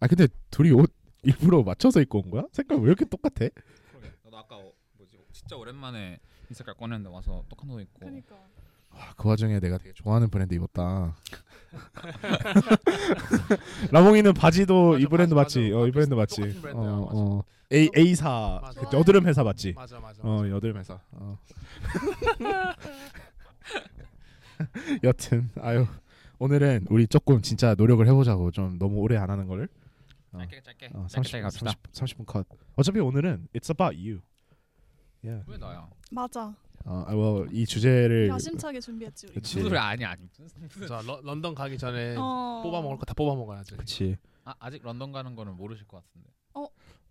아 근데 둘이 옷 일부러 맞춰서 입고 온 거야? 색깔 왜 이렇게 똑같아? 나도 아까 어, 뭐지 진짜 오랜만에 이 색깔 꺼냈는데 와서 똑같은 옷 입고 그러니까 와, 그 와중에 내가 되게 좋아하는 브랜드 입었다. 라몽이는 바지도 이 맞아, 브랜드 맞아, 맞지? 맞아. 어, 이 브랜드 맞지? 브랜드야, 어. 어. A A사. 그 여드름 회사 맞지? 맞아 맞아. 어, 여드름 회사. 어. 여튼 아유 오늘은 우리 조금 진짜 노력을 해보자고 좀 너무 오래 안 하는 거를. 어. 짧게 짧게 어, 짧게 30, 짧게 갑시다 30, 30 분 컷. 어차피 오늘은 it's about you. Yeah. 왜 나야 맞아. 어, 아, well, 이 주제를 야심차게 준비했지 우리. 그치. 무슨 소리 아니 아니 무슨 자 러, 런던 가기 전에 어. 뽑아 먹을 거 다 뽑아 먹어야지. 그치. 아, 아직 런던 가는 거는 모르실 것 같은데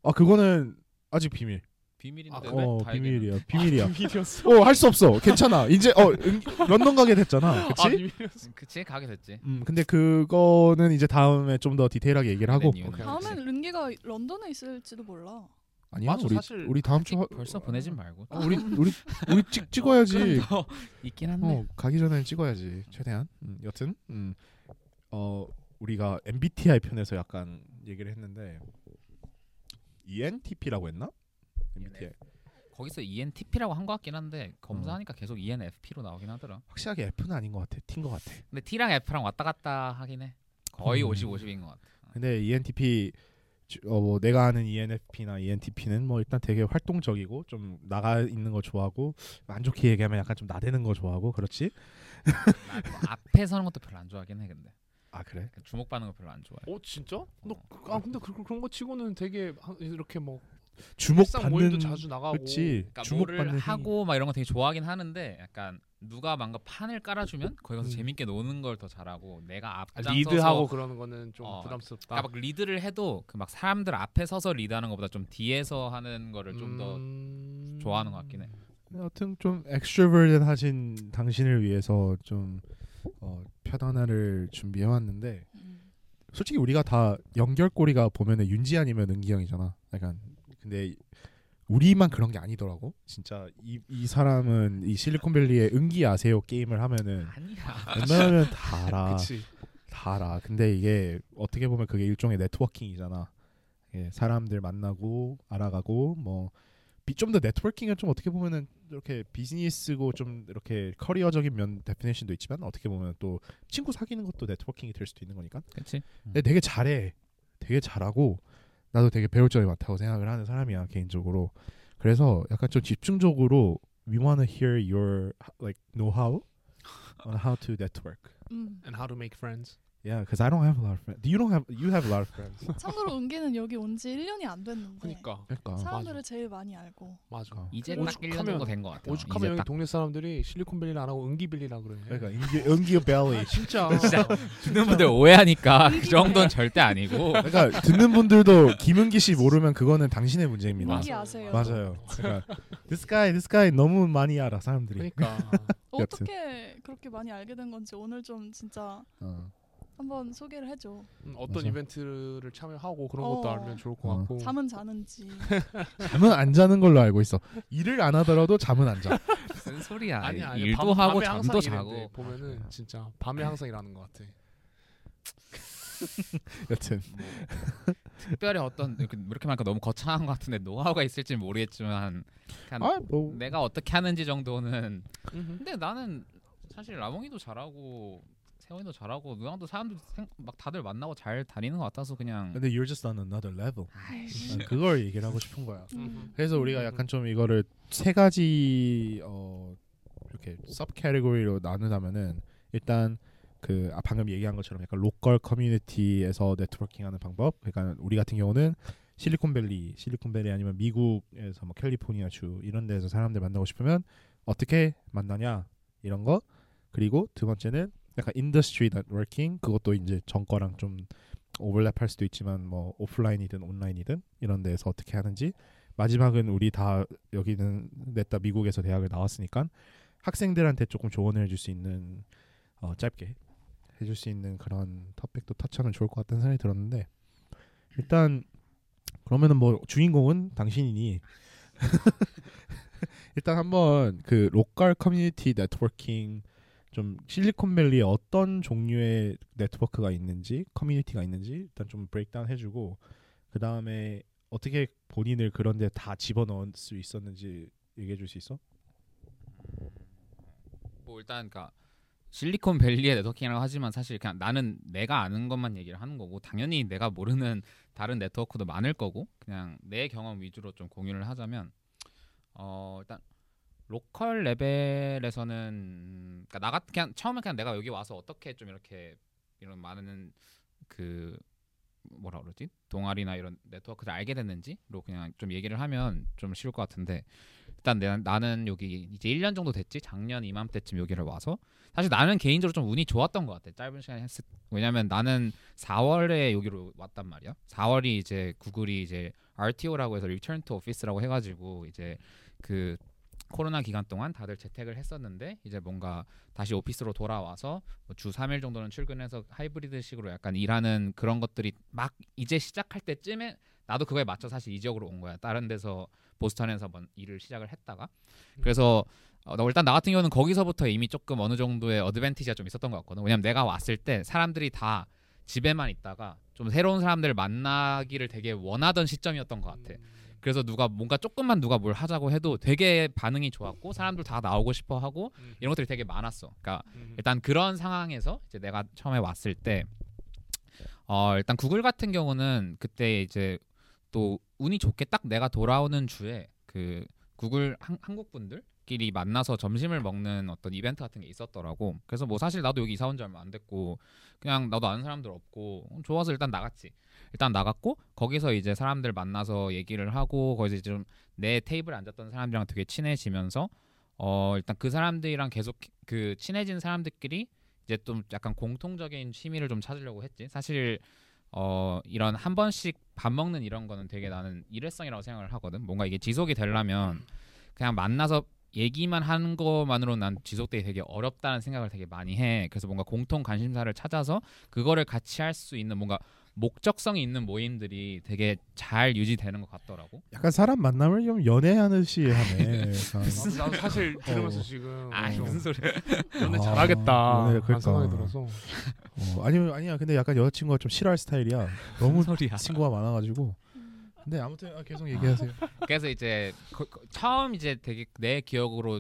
아 그거는 아직 비밀. 비밀인데 아, 왜어다 얘기해? 비밀이야. 비밀이야. 비밀이었어. 어할 수 없어. 괜찮아. 이제 어 응, 런던 가게 됐잖아. 그치? 아 비밀이었어. 음, 그치 가게 됐지 음 근데 그거는 이제 다음에 좀 더 디테일하게 얘기를 하고. 다음엔 른기가 런던에 있을지도 몰라. 아니야 맞아, 우리 사실 우리 다음 주 하- 벌써 보내진 말고 어, 우리 우리 우리 찍 찍어야지. 더 있긴 한데 어 가기 전에 찍어야지 최대한. 음, 여튼 음, 어 우리가 MBTI 편에서 약간 얘기를 했는데 ENTP라고 했나? MBTI 거기서 ENTP라고 한 것 같긴 한데 검사하니까 계속 E ENFP로 나오긴 하더라 확실하게 F는 아닌 것 같아. T인 것 같아. 근데 T랑 F랑 왔다 갔다 하긴 해 거의 음. 50, 50인 것 같아 근데 E ENTP 어 뭐 내가 아는 ENFP나 ENTP는 뭐 일단 되게 활동적이고 좀 나가 있는 거 좋아하고 안 좋게 얘기하면 약간 좀 나대는 거 좋아하고 그렇지? 나뭐 앞에 서는 것도 별로 안 좋아하긴 해 근데 아 그래? 주목받는 거 별로 안 좋아해 어 진짜? 너 아 근데 그, 그런 거 치고는 되게 하- 이렇게 뭐 주목받는 자주 나가고. 그렇지 그러니까 주목받는 뭐를. 하고 막 이런 거 되게 좋아하긴 하는데 약간 누가 뭔가 판을 깔아주면 거기 가서 음. 재밌게 노는 걸 더 잘하고 내가 아, 앞장서서 리드하고 그러는 거는 좀 어, 부담스럽다. 그러니까 막 리드를 해도 그 막 사람들 앞에 서서 리드하는 것보다 좀 뒤에서 하는 거를 좀 더 음... 좋아하는 것 같긴 해. 여튼 좀 extrovert 하신 당신을 위해서 좀 어, 편안함을 준비해 왔는데 음. 솔직히 우리가 다 연결고리가 보면은 윤지 아니면 은기 형이잖아. 약간 근데 우리만 그런 게 아니더라고. 진짜 이, 이 사람은 이 실리콘밸리의 은기 아세요 게임을 하면은. 웬만하면 다 알아. 그치. 다 알아. 근데 이게 어떻게 보면 그게 일종의 네트워킹이잖아. 예, 사람들 만나고 알아가고 뭐 좀 더 네트워킹은 좀 어떻게 보면은 이렇게 비즈니스고 좀 이렇게 커리어적인 면 데피네이션도 있지만 어떻게 보면 또 친구 사귀는 것도 네트워킹이 될 수도 있는 거니까. 그렇지. 근데 되게 잘해. 되게 잘하고 나도 되게 배울 점이 많다고 생각을 하는 사람이야 개인적으로. 그래서 약간 좀 집중적으로 we wanna hear your like know-how on how to network. 음. And how to make friends. Yeah, because I don't have a lot of friends. You don't have you have a lot of friends. 참고로 은기는 여기 온 지 1년이 안 됐는데 그러니까 그러니까 사람들을 제일 많이 알고 맞아. 어. 이제 딱 1년 정도 된 것 같아. 오죽하면 이제 여기 딱 동네 사람들이 실리콘밸리를 안 하고 은기밸리라 그래. 그러니까 인기 은기 벨리. 진짜. 진짜 듣는 분들 오해하니까 그 정도는 절대 아니고. 그러니까 듣는 분들도 김은기 씨 모르면 그거는 당신의 문제입니다. 은기 아세요? 맞아요. 그러니까 this guy, this guy 너무 많이 알아 사람들이. 그러니까 어떻게 그렇게 많이 알게 된 건지 오늘 좀 진짜 어. 한번 소개를 해줘. 음, 어떤 맞아. 이벤트를 참여하고 그런 것도 어. 알면 좋을 것 어. 같고. 잠은 자는지. 잠은 안 자는 걸로 알고 있어. 일을 안 하더라도 잠은 안 자. 무슨 소리야. 아니 아니 일도 하고 밤에 잠도 항상 자고. 일했는데 보면은 진짜 밤에 항상 일하는 것 같아. 여튼 특별히 어떤 이렇게, 이렇게 말하니까 너무 거창한 것 같은데 노하우가 있을지 는 모르겠지만 그냥 아 뭐 내가 어떻게 하는지 정도는 근데 나는 사실 라몽이도 잘하고 세원이도 잘하고 누나도 사람들 생- 막 다들 만나고 잘 다니는 것 같아서 그냥 근데 you're just on another level. 난 그걸 얘기를 하고 싶은 거야. 음. 그래서 우리가 약간 좀 이거를 세 가지 어 이렇게 sub category로 나누자면은 일단 그 아, 방금 얘기한 것처럼 약간 local 커뮤니티에서 networking하는 방법. 그러니까 우리 같은 경우는 실리콘밸리, 실리콘밸리 아니면 미국에서 뭐 캘리포니아 주 이런 데서 사람들 만나고 싶으면 어떻게 만나냐 이런 거. 그리고 두 번째는 약간 industry 네트워킹 그것도 이제 전 거랑 좀 오버랩할 수도 있지만 뭐 오프라인이든 온라인이든 이런 데서 어떻게 하는지. 마지막은 우리 다 여기 넷 다 미국에서 대학을 나왔으니까 학생들한테 조금 조언을 해줄 수 있는 어, 짧게 해줄 수 있는 그런 토픽도 터치하면 좋을 것 같다는 생각이 들었는데 일단 그러면은 뭐 주인공은 당신이니? 일단 한번 그 local community 네트워킹 좀 실리콘밸리에 어떤 종류의 네트워크가 있는지 커뮤니티가 있는지 일단 좀 브레이크다운 해주고 그 다음에 어떻게 본인을 그런데 다 집어넣을 수 있었는지 얘기해줄 수 있어? 뭐 일단 그러니까 실리콘밸리의 네트워킹이라고 하지만 사실 그냥 나는 내가 아는 것만 얘기를 하는 거고 당연히 내가 모르는 다른 네트워크도 많을 거고 그냥 내 경험 위주로 좀 공유를 하자면 어 일단 로컬 레벨에서는 그러니까 나같 그냥 처음에 그냥 내가 여기 와서 어떻게 좀 이렇게 이런 많은 그 뭐라 그러지? 동아리나 이런 네트워크를 알게 됐는지로 그냥 좀 얘기를 하면 좀 쉬울 것 같은데 일단 내, 나는 여기 이제 1년 정도 됐지? 작년 이맘때쯤 여기를 와서 사실 나는 개인적으로 좀 운이 좋았던 것 같아. 짧은 시간에 했을 왜냐면 나는 4월에 여기로 왔단 말이야. 4월이 이제 구글이 이제 RTO라고 해서 Return to Office라고 해가지고 이제 그 코로나 기간 동안 다들 재택을 했었는데 이제 뭔가 다시 오피스로 돌아와서 뭐주 3일 정도는 출근해서 하이브리드식으로 약간 일하는 그런 것들이 막 이제 시작할 때쯤에 나도 그거에 맞춰 사실 이 지역으로 온 거야. 다른 데서 보스턴에서 먼 일을 시작을 했다가 그래서 어, 나 일단 나 같은 경우는 거기서부터 이미 조금 어느 정도의 어드밴티지가 좀 있었던 것 같거든. 왜냐면 내가 왔을 때 사람들이 다 집에만 있다가 좀 새로운 사람들을 만나기를 되게 원하던 시점이었던 것 같아. 그래서 누가 뭔가 조금만 누가 뭘 하자고 해도 되게 반응이 좋았고 사람들 다 나오고 싶어 하고 음. 이런 것들이 되게 많았어. 그러니까 음. 일단 그런 상황에서 이제 내가 처음에 왔을 때 어, 일단 구글 같은 경우는 그때 이제 또 운이 좋게 딱 내가 돌아오는 주에 그 구글 한, 한국 분들끼리 만나서 점심을 먹는 어떤 이벤트 같은 게 있었더라고. 그래서 뭐 사실 나도 여기 이사 온 지 얼마 안 됐고 그냥 나도 아는 사람들 없고 어, 좋아서 일단 나갔지. 일단 나갔고 거기서 이제 사람들 만나서 얘기를 하고 거기서 좀내 테이블에 앉았던 사람들이랑 되게 친해지면서 어 일단 그 사람들이랑 계속 그 친해진 사람들끼리 이제 좀 약간 공통적인 취미를 좀 찾으려고 했지. 사실 어 이런 한 번씩 밥 먹는 이런 거는 되게 나는 일회성이라고 생각을 하거든. 뭔가 이게 지속이 되려면 그냥 만나서 얘기만 하는 것만으로 난 지속되기 되게 어렵다는 생각을 되게 많이 해. 그래서 뭔가 공통 관심사를 찾아서 그거를 같이 할 수 있는 뭔가 목적성이 있는 모임들이 되게 잘 유지되는 것 같더라고. 약간 사람 만남을 좀 연애하듯이 하네. 나도, 나도 사실 들으면서 어. 지금 아 좀 무슨 소리야? 연애 아, 잘하겠다 연애, 그런 그러니까. 생각이 들어서 어, 아니면 아니야. 근데 약간 여자친구가 좀 싫어할 스타일이야. 너무 소리야? 친구가 많아가지고. 음. 근데 아무튼 아, 계속 얘기하세요. 그래서 이제 거- 거- 처음 이제 되게 내 기억으로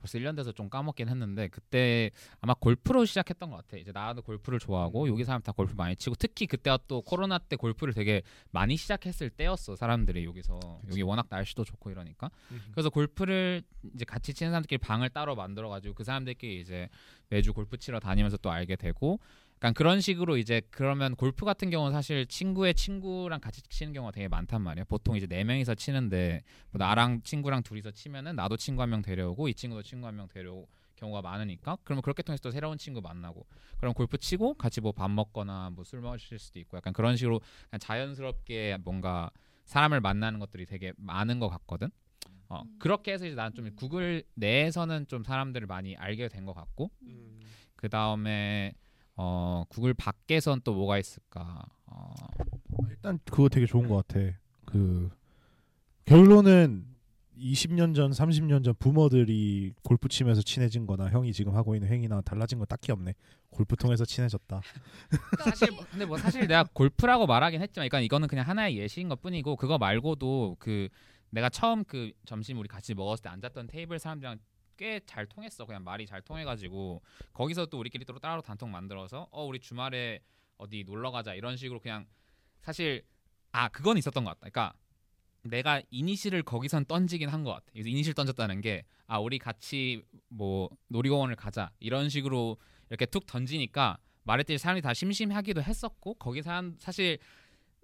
벌써 1년 돼서 좀 까먹긴 했는데 그때 아마 골프로 시작했던 것 같아. 이제 나도 골프를 좋아하고 여기 사람 다 골프 많이 치고 특히 그때가 또 코로나 때 골프를 되게 많이 시작했을 때였어 사람들이 여기서. 여기 워낙 날씨도 좋고 이러니까. 그래서 골프를 이제 같이 치는 사람들끼리 방을 따로 만들어 가지고 그 사람들끼리 이제 매주 골프 치러 다니면서 또 알게 되고 약간 그런 식으로 이제 그러면 골프 같은 경우는 사실 친구의 친구랑 같이 치는 경우가 되게 많단 말이야. 보통 이제 네 명이서 치는데 뭐 나랑 친구랑 둘이서 치면은 나도 친구 한 명 데려오고 이 친구도 친구 한 명 데려오고 경우가 많으니까 그러면 그렇게 통해서 또 새로운 친구 만나고 그럼 골프 치고 같이 뭐 밥 먹거나 뭐 술 마실 수도 있고 약간 그런 식으로 그냥 자연스럽게 뭔가 사람을 만나는 것들이 되게 많은 것 같거든. 어 음. 그렇게 해서 이제 나는 좀 구글 내에서는 좀 사람들을 많이 알게 된 것 같고 음. 그 다음에 어 구글 밖에선 또 뭐가 있을까? 어, 일단 그거 되게 좋은 것 같아. 그 결론은 20년 전, 30년 전 부모들이 골프 치면서 친해진 거나 형이 지금 하고 있는 행위나 달라진 건 딱히 없네. 골프 통해서 친해졌다. 사실 뭐- 근데 뭐 사실 내가 골프라고 말하긴 했지만 그러니까 이거는 그냥 하나의 예시인 것 뿐이고 그거 말고도 그 내가 처음 그 점심 우리 같이 먹었을 때 앉았던 테이블 사람들이랑 꽤 잘 통했어. 그냥 말이 잘 통해가지고 거기서 또 우리끼리 또 따로 단톡 만들어서 어 우리 주말에 어디 놀러 가자 이런 식으로 그냥 사실 아 그건 있었던 것 같다. 그러니까 내가 이니시를 거기선 던지긴 한 것 같아. 그래서 이니시를 던졌다는 게 아 우리 같이 뭐 놀이공원을 가자 이런 식으로 이렇게 툭 던지니까 말했듯이 사람이 다 심심하기도 했었고 거기 사람 사실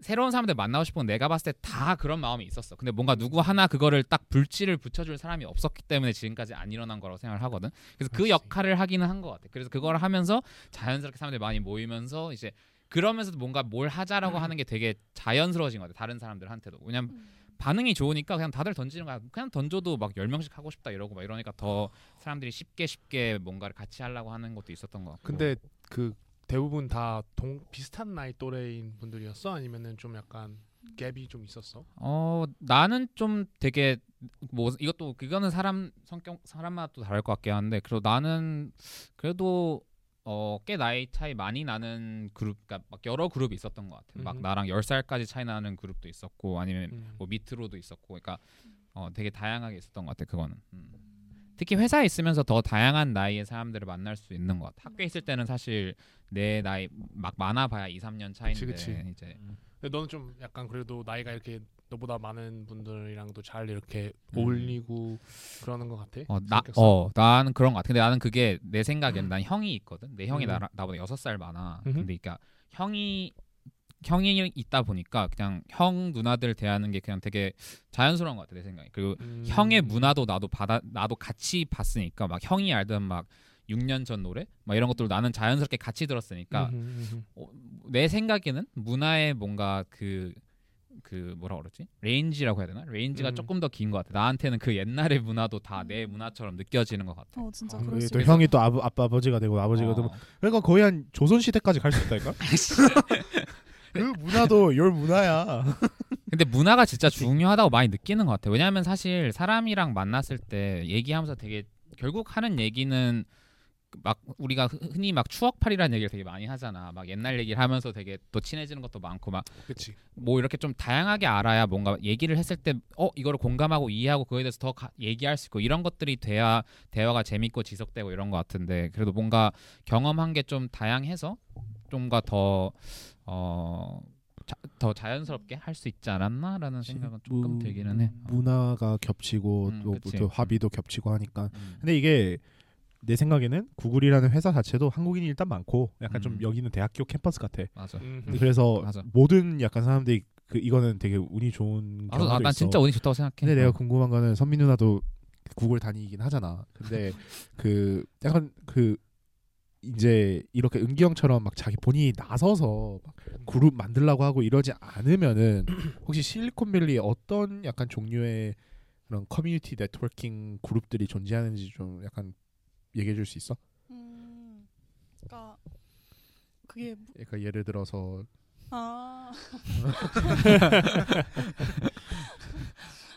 새로운 사람들 만나고 싶은 건 내가 봤을 때 다 그런 마음이 있었어. 근데 뭔가 누구 하나 그거를 딱 불씨를 붙여줄 사람이 없었기 때문에 지금까지 안 일어난 거라고 생각을 하거든. 그래서 그 그렇지. 역할을 하기는 한 것 같아. 그래서 그걸 하면서 자연스럽게 사람들이 많이 모이면서 이제 그러면서도 뭔가 뭘 하자라고 하는 게 되게 자연스러워진 것 같아. 다른 사람들한테도. 왜냐면 음. 반응이 좋으니까 그냥 다들 던지는 거야. 그냥 던져도 막 열 명씩 하고 싶다 이러고 막 이러니까 더 사람들이 쉽게 쉽게 뭔가를 같이 하려고 하는 것도 있었던 것 같고. 근데 그 대부분 다 동 비슷한 나이 또래인 분들이었어 아니면은 좀 약간 갭이 좀 있었어. 어 나는 좀 되게 뭐 이것도 그거는 사람 성격 사람마다 또 다를 것 같긴 한데 그래도 나는 그래도 어 꽤 나이 차이 많이 나는 그룹 그러니까 막 여러 그룹이 있었던 것 같아. 막 음흠. 나랑 10살까지 차이 나는 그룹도 있었고 아니면 음. 뭐 밑으로도 있었고 그러니까 어 되게 다양하게 있었던 것 같아 그거는. 음. 특히 회사에 있으면서 더 다양한 나이의 사람들을 만날 수 있는 것 같아. 학교에 있을 때는 사실 내 나이 막 많아봐야 2, 3년 차인데 그치, 그치. 이제 근데 너는 좀 약간 그래도 나이가 이렇게 너보다 많은 분들이랑도 잘 이렇게 음. 어울리고 그러는 것 같아. 어, 나, 성격상? 어, 나는 그런 것 같아. 근데 나는 그게 내 생각에는 난 형이 있거든. 내 형이 음. 나, 나보다 여섯 살 많아. 근데 그러니까 형이 형이 있다 보니까 그냥 형 누나들 대하는 게 그냥 되게 자연스러운 것 같아 내 생각에. 그리고 음. 형의 문화도 나도 받아 나도 같이 봤으니까 막 형이 알던 막 6년 전 노래 막 이런 것들 나는 자연스럽게 같이 들었으니까 음흠, 음흠. 어, 내 생각에는 문화의 뭔가 그, 그 뭐라 그러지 range라고 해야 되나 range가 음. 조금 더 긴 것 같아 나한테는 그 옛날의 문화도 다 내 문화처럼 느껴지는 것 같아 어 진짜 아, 그럴 수 또 있어. 형이 또 아버, 아빠 아버지가 되고 아버지가 되고 어. 그러니까 거의 한 조선 시대까지 갈 수 있다니까. 그 문화도 내 문화야. 근데 문화가 진짜 중요하다고 많이 느끼는 것 같아 왜냐하면 사실 사람이랑 만났을 때 얘기하면서 되게 결국 하는 얘기는 막 우리가 흔- 흔히 막 추억팔이라는 얘기를 되게 많이 하잖아 막 옛날 얘기를 하면서 되게 또 친해지는 것도 많고 막. 뭐 이렇게 좀 다양하게 알아야 뭔가 얘기를 했을 때 어 이거를 공감하고 이해하고 그거에 대해서 더 가- 얘기할 수 있고 이런 것들이 돼야 대화가 재밌고 지속되고 이런 것 같은데 그래도 뭔가 경험한 게 좀 다양해서 좀가 더 어더 자연스럽게 할 수 있지 않았나라는 생각은 조금 무- 들기는 해. 어. 문화가 겹치고 음, 또, 그치. 또 화비도 겹치고 하니까. 음. 근데 이게 내 생각에는 구글이라는 회사 자체도 한국인이 일단 많고 약간 좀 음. 여기는 대학교 캠퍼스 같아. 맞아. 음흠. 그래서 맞아. 모든 약간 사람들이 그 이거는 되게 운이 좋은 아, 경우도 난 있어. 진짜 운이 좋다고 생각해. 근데 내가 어. 궁금한 거는 선미 누나도 구글 다니긴 하잖아. 근데 그 약간 그 이제 이렇게 은기 형처럼 막 자기 본인이 나서서 막 그룹 만들라고 하고 이러지 않으면은 혹시 실리콘밸리에 어떤 약간 종류의 그런 커뮤니티 네트워킹 그룹들이 존재하는지 좀 약간 얘기해 줄 수 있어? 음, 그러니까 그게 무- 그러니까 예를 들어서 아.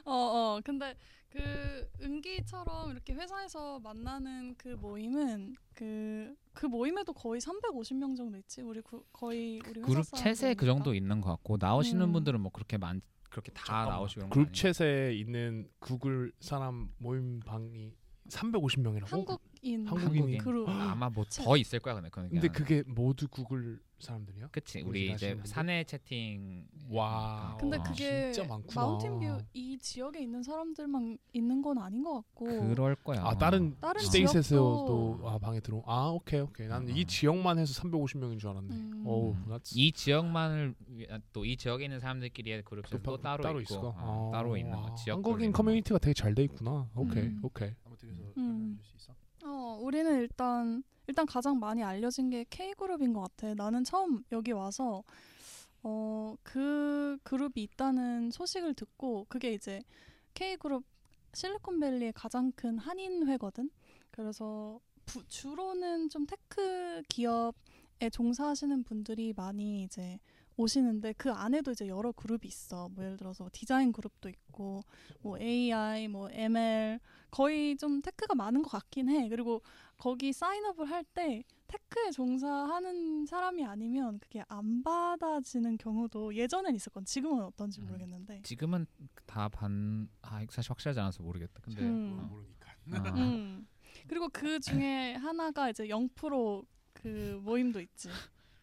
어, 어. 근데 그 은기처럼 이렇게 회사에서 만나는 그 모임은 그 그 모임에도 거의 350명 정도 있지. 우리 구, 거의 우리 회사 그룹 챗에 그 정도. 있는 것 같고 나오시는 음. 분들은 뭐 그렇게 많 그렇게 다 잠깐만. 나오시고 그런 그룹. 챗에 있는 구글 사람 모임 방이 350명이라고? 한국 인 한국인이. 그룹 아마 뭐 챗. 더 있을 거야 근데 그건 근데 그냥. 그게 모두 구글 사람들이야? 그치 우리 이제? 사내 채팅 와. 근데 어. 그게 진짜 많구나. 마운틴뷰 이 지역에 있는 사람들만 있는 건 아닌 것 같고 그럴 거야 아 다른 다른 스테이트에서도 지역도- 아 방에 들어. 아 오케이 오케이. 나는 어. 이 지역만 해서 350명인 줄 알았네. 음. 어우, 음. 이 지역만을 또 이 지역에 있는 사람들끼리의 그룹 또 또, 바- 따로, 있고? 어, 아, 따로 있는 아, 거 지역 한국인 커뮤니티가 되게 잘 돼 있구나. 오케이 음. 오케이. 음. 어, 우리는 일단 일단 가장 많이 알려진 게 K 그룹인 것 같아. 나는 처음 여기 와서 어, 그 그룹이 있다는 소식을 듣고 그게 이제 K 그룹 실리콘밸리의 가장 큰 한인 회거든. 그래서 부, 주로는 좀 tech 기업에 종사하시는 분들이 많이 이제 오시는데 그 안에도 이제 여러 그룹이 있어. 뭐 예를 들어서 디자인 그룹도 있고 뭐 AI, 뭐 ML 거의 좀 tech가 많은 것 같긴 해. 그리고 거기 sign up을 할 때 테크에 종사하는 사람이 아니면 그게 안 받아지는 경우도 예전엔 있었거든 지금은 어떤지 음. 모르겠는데. 지금은 다 받아, 사실 확실하지 않아서 모르겠다. 근데 음. 어. 모르니까. 어. 음. 그리고 그 중에 하나가 이제 0%그 모임도 있지.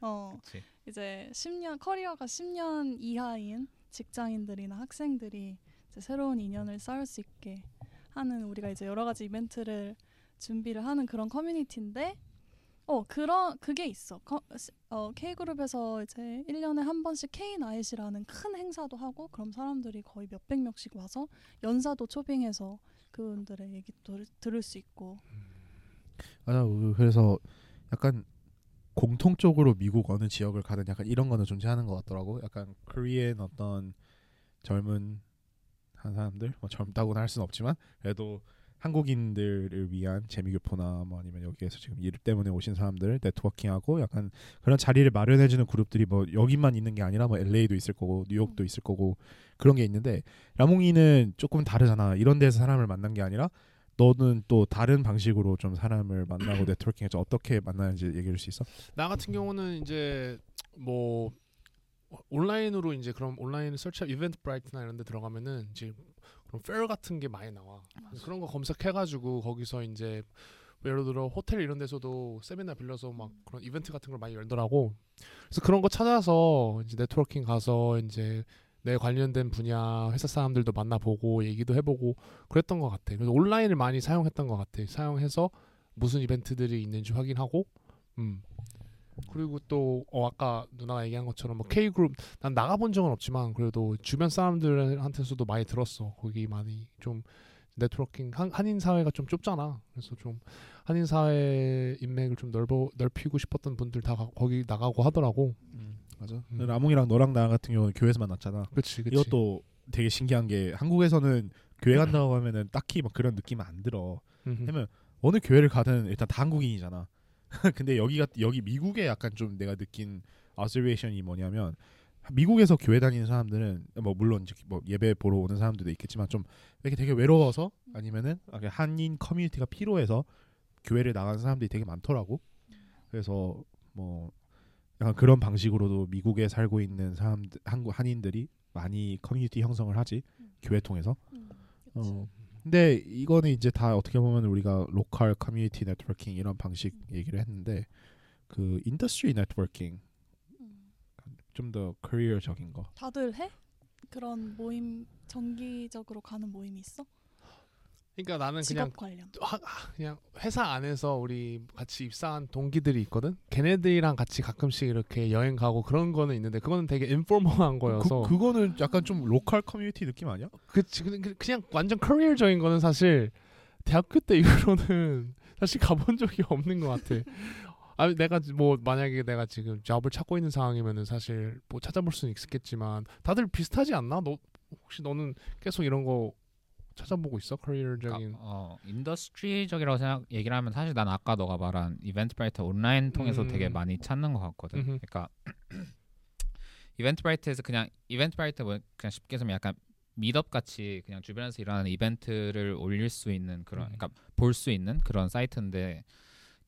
어. 그치. 이제 10년 career가 10년 이하인 직장인들이나 학생들이 새로운 인연을 쌓을 수 있게 하는 우리가 이제 여러 가지 이벤트를 준비를 하는 그런 커뮤니티인데 어 그런 그게 있어. 커, 시- 어 K 그룹에서 이제 1년에 한 번씩 K 나잇이라는 큰 행사도 하고 그럼 사람들이 거의 몇백 명씩 와서 연사도 초빙해서 그분들의 얘기 도 들을 수 있고. 맞아. 그래서 약간 공통적으로 미국 어느 지역을 가든 약간 이런 거는 존재하는 것 같더라고. 약간 코리안 어떤 젊은 한 사람들, 뭐 젊다고는 할 수는 없지만 그래도 한국인들을 위한 재미교포나 뭐 아니면 여기에서 지금 일 때문에 오신 사람들 네트워킹하고 약간 그런 자리를 마련해주는 그룹들이 뭐 여기만 있는 게 아니라 뭐 LA도 있을 거고 뉴욕도 있을 거고 그런 게 있는데 라몽이는 조금 다르잖아. 이런 데서 사람을 만난 게 아니라 너는 또 다른 방식으로 좀 사람을 만나고 네트워킹해서 어떻게 만나는지 얘기해 줄 수 있어? 나 같은 경우는 이제 뭐 온라인으로 이제 그럼 온라인 설치 이벤트 브라이트나 이런 데 들어가면은 이제 그런 페어 같은 게 많이 나와. 그런 거 검색해 가지고 거기서 이제 예를 들어 호텔 이런 데서도 세미나 빌려서 막 그런 이벤트 같은 걸 많이 열더라고. 그래서 그런 거 찾아서 이제 네트워킹 가서 이제 내 관련된 분야 회사 사람들도 만나보고 얘기도 해보고 그랬던 것 같아. 그래서 온라인을 많이 사용했던 것 같아. 사용해서 무슨 이벤트들이 있는지 확인하고, 음. 그리고 또 어, 아까 누나가 얘기한 것처럼 뭐 K 그룹 난 나가본 적은 없지만 그래도 주변 사람들한테서도 많이 들었어. 거기 많이 좀 네트워킹 한, 한인 사회가 좀 좁잖아. 그래서 좀 한인 사회 인맥을 좀 넓어 넓히고 싶었던 분들 다 가, 거기 나가고 하더라고. 음, 맞아. 음. 라몽이랑 너랑 나 같은 경우는 교회에서 만났잖아. 그렇지, 그렇지. 이것도 되게 신기한 게 한국에서는 교회 간다고 하면은 딱히 막 그런 느낌 안 들어. 왜냐면 어느 교회를 가든 일단 다 한국인이잖아. 근데 여기가 여기 미국에 약간 좀 내가 느낀 observation이 뭐냐면 미국에서 교회 다니는 사람들은 뭐 물론 뭐 예배 보러 오는 사람들도 있겠지만 좀 이렇게 되게 외로워서 아니면은 한인 커뮤니티가 필요해서 교회를 나가는 사람들이 되게 많더라고. 그래서 뭐 약간 그런 방식으로도 미국에 살고 있는 사람들 한국 한인들이 많이 커뮤니티 형성을 하지 교회 통해서. 음, 어. 근데 이거는 이제 다 어떻게 보면 우리가 local community 네트워킹 이런 방식 얘기를 했는데 그 industry 네트워킹 음. 좀더 career적인 거. 다들 해? 그런 모임 정기적으로 가는 모임이 있어? 그러니까 나는 그냥 관련. 하, 하- 그냥 회사 안에서 우리 같이 입사한 동기들이 있거든. 걔네들이랑 같이 가끔씩 이렇게 여행 가고 그런 거는 있는데 그거는 되게 informal한 거여서 그, 그거는 약간 좀 local community 느낌 아니야? 그치 그- 그- 그냥 완전 career적인 거는 사실 대학교 때 이후로는 사실 가본 적이 없는 것 같아. 아 내가 뭐 만약에 내가 지금 job을 찾고 있는 상황이면은 사실 뭐 찾아볼 수는 있겠지만 다들 비슷하지 않나? 너 혹시 너는 계속 이런 거 찾아보고 있어? career적인 그러니까, 어, industry적이라고 생각 얘기를 하면 사실 난 아까 너가 말한 Eventbrite 온라인 통해서 음. 되게 많이 찾는 것 같거든. 음흠. 그러니까 Eventbrite에서 그냥 Eventbrite 뭐 그냥 쉽게 해서 약간 Meetup 같이 그냥 주변에서 일어나는 이벤트를 올릴 수 있는 그런 음. 그러니까 볼 수 있는 그런 사이트인데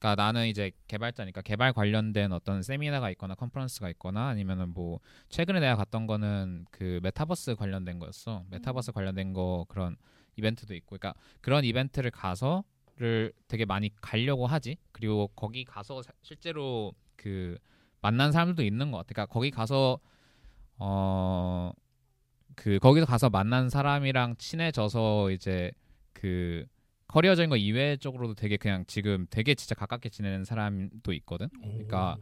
그러니까 나는 이제 개발자니까 개발 관련된 어떤 세미나가 있거나 컨퍼런스가 있거나 아니면은 뭐 최근에 내가 갔던 거는 그 메타버스 관련된 거였어. 메타버스 음. 관련된 거 그런 이벤트도 있고 그러니까 그런 이벤트를 가서를 되게 많이 가려고 하지. 그리고 거기 가서 사- 실제로 그 만난 사람들도 있는 것 같아. 그러니까 거기 가서 어 그 거기서 가서 만난 사람이랑 친해져서 이제 그 career적인 거 이외적으로도 되게 그냥 지금 되게 진짜 가깝게 지내는 사람도 있거든. 그러니까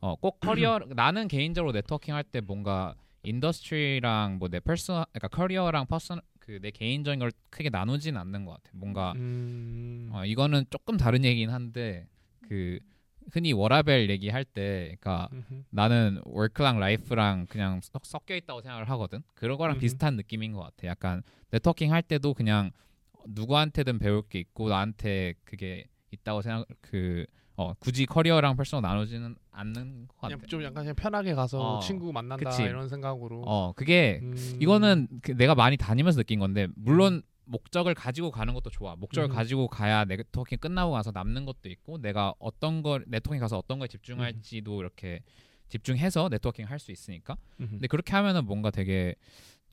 어 꼭 커리어 나는 개인적으로 네트워킹 할 때 뭔가 industry랑 뭐 내 personal 그러니까 career랑 personal 그 내 개인적인 걸 크게 나누진 않는 것 같아. 뭔가 음. 어, 이거는 조금 다른 얘기긴 한데 그 흔히 워라벨 얘기할 때 그러니까 음흠. 나는 work랑 life랑 그냥 섞- 섞여 있다고 생각을 하거든. 그런 거랑 음흠. 비슷한 느낌인 것 같아. 약간 네트워킹 할 때도 그냥 누구한테든 배울 게 있고 나한테 그게 있다고 생각 그 어, 굳이 career랑 personal 나누지는 않는 것 같아. 그냥 좀 약간 그냥 편하게 가서 어, 친구 만난다 그치. 이런 생각으로. 어 그게 음. 이거는 그 내가 많이 다니면서 느낀 건데 물론 목적을 가지고 가는 것도 좋아. 목적을 음. 가지고 가야 네트워킹 끝나고 가서 남는 것도 있고 내가 어떤 걸 네트워킹 가서 어떤 거에 집중할지도 이렇게 집중해서 네트워킹 할 수 있으니까. 근데 그렇게 하면은 뭔가 되게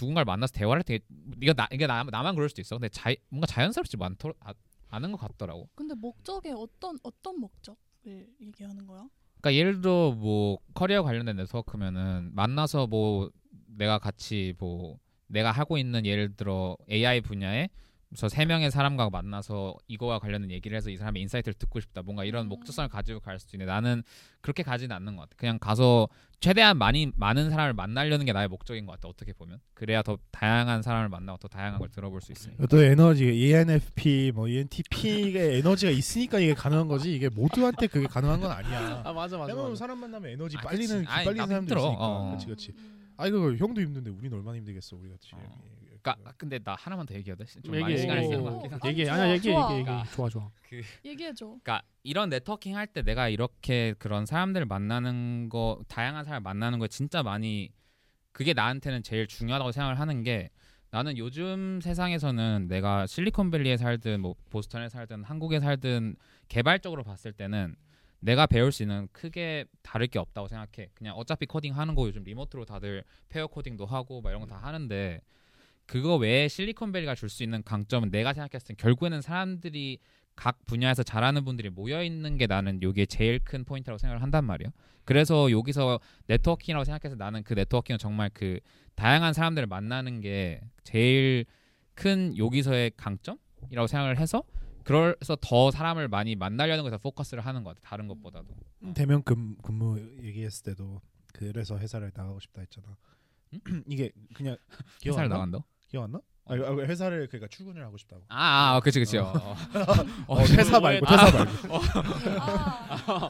누군가를 만나서 대화를 할때 네가 나 이게 나, 나만 그럴 수도 있어. 근데 자 뭔가 자연스럽지 많더 아, 않은 것 같더라고. 근데 목적에 어떤 어떤 목적을 얘기하는 거야? 그러니까 예를 들어 뭐 커리어 관련된 네트워크면은 만나서 뭐 내가 같이 뭐 내가 하고 있는 예를 들어 AI 분야에 저 세 명의 사람과 만나서 이거와 관련된 얘기를 해서 이 사람의 insight를 듣고 싶다. 뭔가 이런 음. 목적성을 가지고 갈 수도 있는데 나는 그렇게 가지는 않는 것 같아. 그냥 가서 최대한 많이 많은 사람을 만나려는 게 나의 목적인 것 같아. 어떻게 보면 그래야 더 다양한 사람을 만나고 더 다양한 걸 들어볼 수 있으니까. 또 에너지 ENFP 뭐 ENTP의 에너지가 있으니까 이게 가능한 거지 이게 모두한테 그게 가능한 건 아니야. 아 맞아 맞아. 왜냐면. 사람 만나면 에너지 아, 빨리는 빨리는 나도 사람도 힘들어. 있으니까. 어. 그렇지 그렇지. 음. 아이고 형도 힘든데 우린 얼마나 힘들겠어 우리 같이. 음. 어. 그러니까 근데 나 하나만 더 얘기해도 돼? 좀 얘기해, 많이 시간을 얘기해. 쓰는 것 어, 같긴 어. 한데. 얘기 좋아, 아니야 얘기 얘기 좋아. 얘기 좋아 좋아. 얘기해줘. 그러니까 이런 네트워킹 할 때 내가 이렇게 그런 사람들을 만나는 거 다양한 사람을 만나는 거 진짜 많이 그게 나한테는 제일 중요하다고 생각을 하는 게 나는 요즘 세상에서는 내가 실리콘밸리에 살든 뭐 보스턴에 살든 한국에 살든 개발적으로 봤을 때는 내가 배울 수 있는 크게 다를 게 없다고 생각해. 그냥 어차피 코딩 하는 거 요즘 remote로 다들 pair coding도 하고 막 이런 거 다 하는데 그거 외에 실리콘밸리가 줄 수 있는 강점은 내가 생각했을 땐 결국에는 사람들이 각 분야에서 잘하는 분들이 모여 있는 게 나는 요게 제일 큰 포인트라고 생각을 한단 말이야. 그래서 여기서 네트워킹이라고 생각해서 나는 그 네트워킹은 정말 그 다양한 사람들을 만나는 게 제일 큰 여기서의 강점이라고 생각을 해서 그래서 더 사람을 많이 만나려는 것에 포커스를 하는 것 같아. 다른 것보다도. 대면 근, 근무 얘기했을 때도 그래서 회사를 나가고 싶다 했잖아. 이게 그냥 회사를? 나간다. 기억 안 나? 아, 아, 회사를 그러니까 출근을 하고 싶다고. 아, 아 그치 그치. 어. 어, 어, 회사 말고 회사 말고. 아,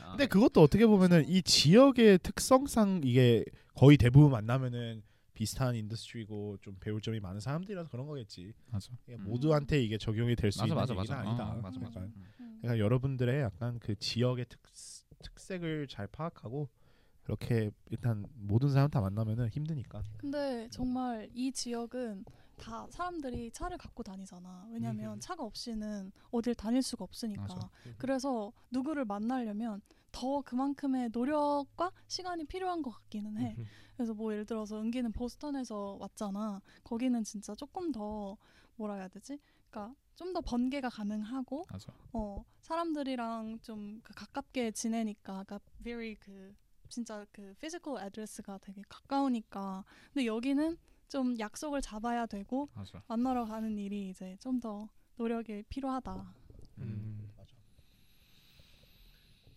아, 근데 그것도 어떻게 보면은 이 지역의 특성상 이게 거의 대부분 만나면은 비슷한 인더스트리고 좀 배울 점이 많은 사람들이라서 그런 거겠지. 맞아. 음. 모두한테 이게 적용이 될 수 있는 맞아 얘기는 맞아. 아니다. 어, 맞아 맞아. 약간 음. 그러니까 여러분들의 약간 그 지역의 특, 특색을 잘 파악하고 그렇게 일단 모든 사람 다 만나면은 힘드니까. 근데 정말 이 지역은 다 사람들이 차를 갖고 다니잖아. 왜냐면 음. 차가 없이는 어딜 다닐 수가 없으니까. 맞아. 그래서 누구를 만나려면 더 그만큼의 노력과 시간이 필요한 것 같기는 해. 그래서 뭐 예를 들어서 은기는 보스턴에서 왔잖아. 거기는 진짜 조금 더 뭐라 해야 되지? 그러니까 좀 더 번개가 가능하고 맞아. 어 사람들이랑 좀 그 가깝게 지내니까 그러니까 very 그 진짜 그 physical address가 되게 가까우니까 근데 여기는 좀 약속을 잡아야 되고 맞아. 만나러 가는 일이 이제 좀 더 노력이 필요하다. 음, 맞아.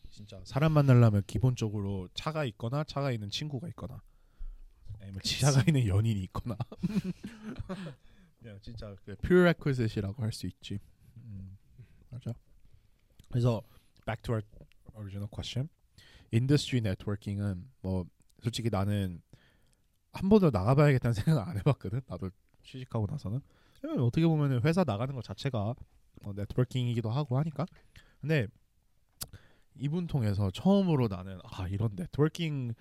진짜 사람 만나려면 기본적으로 차가 있거나 차가 있는 친구가 있거나 아니면 차가 있는 연인이 있거나 야, 진짜 그 prerequisite이라고 할 수 있지. 음, 맞아. 그래서 back to our original question. Industry networking은 뭐 솔직히 나는 한 번도 나가봐야겠다는 생각 안 해봤거든. 나도 취직하고 나서는 어떻게 보면 회사 나가는 것 자체가 어, 네트워킹이기도 하고 하니까. 근데 이분 통해서 처음으로 나는 아 이런 네트워킹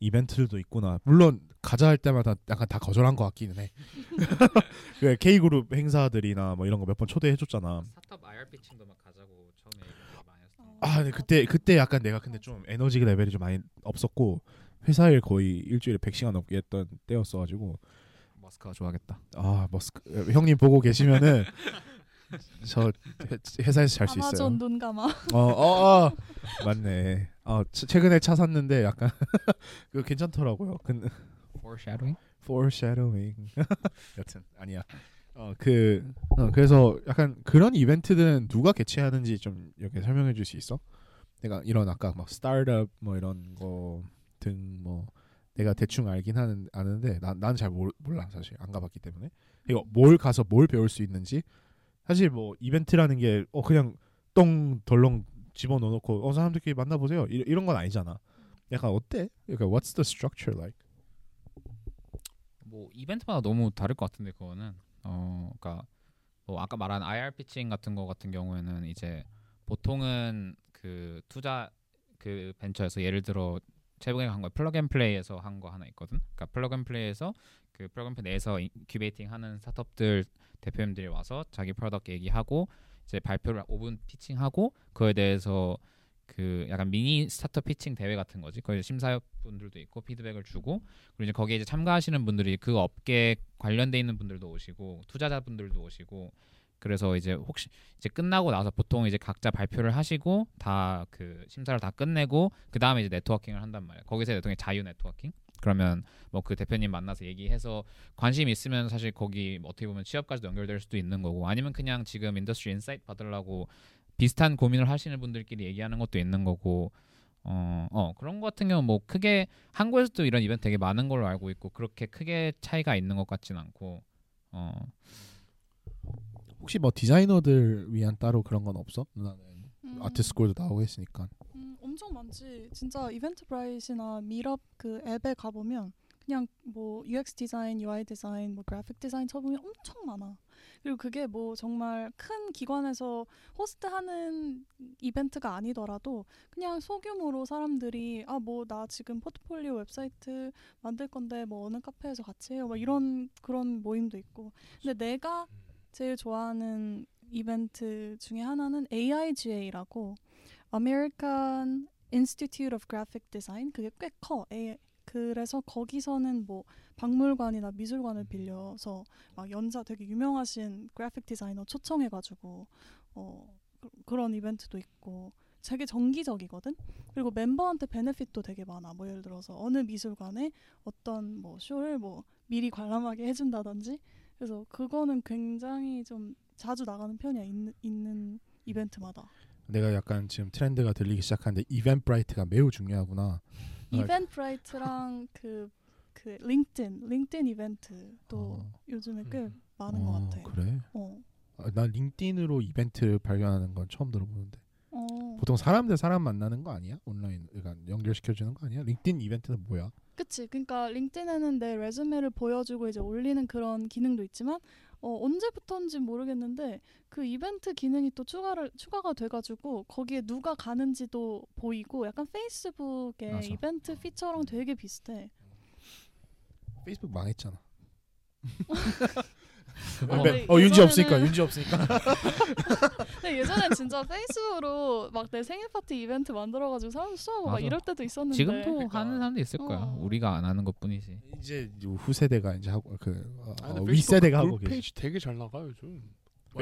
이벤트들도 있구나. 물론 가자 할 때마다 약간 다 거절한 것 같기는 해. 그 K 그룹 행사들이나 뭐 이런 거 몇 번 초대해 줬잖아. 스타트업 IR 피칭도 막 가자고 처음에 얘기 많이 했어. 아, 근데 그때 그때 약간 내가 근데 좀 에너지 레벨이 좀 많이 없었고 회사 일 거의 일주일에 100시간 넘게 했던 때였어 가지고 머스크가 좋아하겠다. 아 머스크 형님 보고 계시면은 저 회- 회사에서 잘 수 있어요. 아마존 눈 감아. 어, 어, 어. 맞네. 어, 최- 최근에 차 샀는데 약간 그거 괜찮더라고요. 근 Foreshadowing? foreshadowing. 여튼 아니야. 어, 그 어, 그래서 약간 그런 이벤트들은 누가 개최하는지 좀 이렇게 설명해 줄 수 있어? 내가 이런 아까 막 스타트업 뭐 이런 거 등 뭐 내가 대충 알긴 하는 아는데 난난 잘 몰라 사실 안 가봤기 때문에 이거 뭘 가서 뭘 배울 수 있는지 사실 뭐 이벤트라는 게 어 그냥 똥 덜렁 집어 넣어놓고 어 사람들끼리 만나보세요 이, 이런 건 아니잖아. 약간 어때? 그러니까 what's the structure like? 뭐 이벤트마다 너무 다를 것 같은데 그거는 어 그러니까 뭐 아까 말한 IR pitching 같은 거 같은 경우에는 이제 보통은 그 투자 그 벤처에서 예를 들어 최근에 한 거 Plug and Play에서 한 거 하나 있거든. 그러니까 Plug and Play에서 그 Plug and Play 내에서 incubating 하는 스타트업들 대표님들이 와서 자기 product 얘기하고 이제 발표를 5분 pitching하고 그거에 대해서 그 약간 미니 스타트업 피칭 대회 같은 거지. 거기 심사분들도 있고 피드백을 주고 그리고 이제 거기에 이제 참가하시는 분들이 그 업계 관련돼 있는 분들도 오시고 투자자분들도 오시고 그래서 이제 혹시 이제 끝나고 나서 보통 이제 각자 발표를 하시고 다 그 심사를 다 끝내고 그 다음에 이제 네트워킹을 한단 말이야. 거기서 네트워킹 자유 네트워킹. 그러면 뭐 그 대표님 만나서 얘기해서 관심 있으면 사실 거기 뭐 어떻게 보면 취업까지도 연결될 수도 있는 거고 아니면 그냥 지금 industry insight 받으려고 비슷한 고민을 하시는 분들끼리 얘기하는 것도 있는 거고 어, 어 그런 거 같은 경우는 뭐 크게 한국에서도 이런 이벤트 되게 많은 걸로 알고 있고 그렇게 크게 차이가 있는 것 같진 않고 어 혹시 뭐 디자이너들 위한 따로 그런 건 없어? 누나는 음, artist call도 나오고 했으니까. 음, 엄청 많지. 진짜 Eventbrite나 Meetup 그 앱에 가보면 그냥 뭐 UX 디자인, UI 디자인, 뭐 그래픽 디자인 쳐보면 엄청 많아. 그리고 그게 뭐 정말 큰 기관에서 호스트하는 이벤트가 아니더라도 그냥 소규모로 사람들이 아 뭐 나 지금 포트폴리오 웹사이트 만들 건데 뭐 어느 카페에서 같이 해요. 막 이런 그런 모임도 있고. 근데 내가 제일 좋아하는 이벤트 중에 하나는 AIGA라고 American Institute of Graphic Design 그게 꽤 커. A, 그래서 거기서는 뭐 박물관이나 미술관을 빌려서 막 연자 되게 유명하신 그래픽 디자이너 초청해가지고 어 그, 런 이벤트도 있고 되게 정기적이거든. 그리고 멤버한테 베네핏도 되게 많아. 뭐 예를 들어서 어느 미술관에 어떤 뭐 쇼를 뭐 미리 관람하게 해준다든지. 그래서 그거는 굉장히 좀 자주 나가는 편이야. 있는, 있는 이벤트마다. 내가 약간 지금 트렌드가 들리기 시작하는데 이벤트브라이트가 매우 중요하구나. Eventbrite랑 그, 그 LinkedIn, LinkedIn 이벤트도 어. 요즘에 꽤 음. 많은 어, 것 같아. 그래? 어. 아, 난 LinkedIn으로 이벤트를 발견하는 건 처음 들어보는데 어. 보통 사람 대 사람 만나는 거 아니야? 온라인 그러니까 연결시켜 주는 거 아니야? LinkedIn 이벤트는 뭐야? 그치. 그러니까 LinkedIn에는 내 resume를 보여주고 이제 올리는 그런 기능도 있지만 어, 언제부터인지 모르겠는데 그 이벤트 기능이 또 추가를 추가가 돼가지고 거기에 누가 가는지도 보이고 약간 페이스북의 맞아. 이벤트 feature랑 되게 비슷해. 페이스북 망했잖아. 어, 네. 근데 어 윤지 예전에는- 없으니까 윤지 없으니까. 근데 예전엔 진짜 페이스북으로 막 내 생일 파티 이벤트 만들어가지고 사람 수하고 막 맞아. 이럴 때도 있었는데. 지금도 그러니까. 하는 사람도 있을 거야. 어. 우리가 안 하는 것뿐이지. 이제 후세대가 이제 하고 그 어, 근데 어, 윗세대가 하고 그룹 계시. 페이지 되게 잘 나가요 요즘.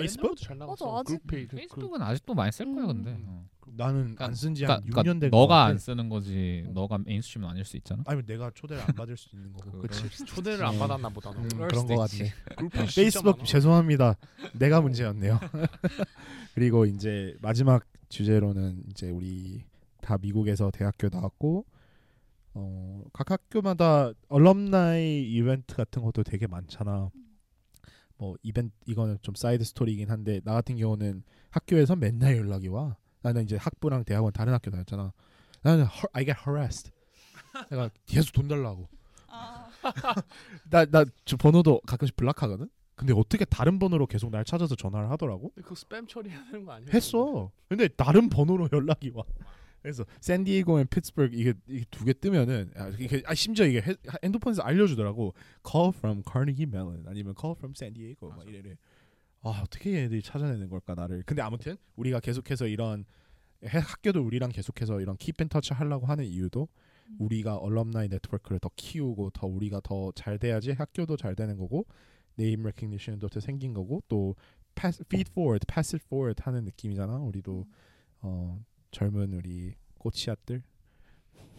페이스북? 잘 나갔어. 맞아, 아직- 그룹 페이지. 그 페이스북은 아직도 많이 쓸 거야, 근데. 음. 어. 나는 그러니까- 안쓴지 그러니까, 한 그러니까 6년 된 너가 것안 같아. 쓰는 거지. 어. 너가 mainstream은 아닐 수 있잖아. 아니면 내가 초대를 안 받을 수도 있는 거고. 그렇지. 그 초대를 안 어. 받았나 보다. 너. 음, 그럴 그런 수도 거 있지. 같네. 그룹 페이지 진짜 페이스북 많아. 죄송합니다. 내가 문제였네요. 그리고 이제 마지막 주제로는 이제 우리 다 미국에서 대학교 나왔고 어, 각 학교마다 alumni 이벤트 같은 것도 되게 많잖아. 뭐 이벤트 이거는 좀 side story이긴 한데 나 같은 경우는 학교에서 맨날 연락이 와. 나는 이제 학부랑 대학원 다른 학교 다녔잖아. 나는 har- I get harassed. 내가 계속 돈 달라고. 아, 나나 저 번호도 가끔씩 블락하거든. 근데 어떻게 다른 번호로 계속 날 찾아서 전화를 하더라고? 근데 그 스팸 처리해야 되는 거 아니야? 했어. 근데 다른 번호로 연락이 와. 그래서 샌디에고랑 피츠버그 이게, 이게 두 개 뜨면은 아, 이게, 아, 심지어 이게 헤, 핸드폰에서 알려주더라고. Call from Carnegie Mellon 아니면 Call from San Diego 막 맞아. 이래래. 아 어떻게 얘네들이 찾아내는 걸까 나를. 근데 아무튼 우리가 계속해서 이런 해- 학교도 우리랑 계속해서 이런 keep in touch 하려고 하는 이유도 음. 우리가 alumni 네트워크를 더 키우고 더 우리가 더 잘 돼야지 학교도 잘 되는 거고 name recognition도 더 생긴 거고 또 pass, feed forward, pass it forward 하는 느낌이잖아. 우리도 어, 젊은 우리 꼬치앗들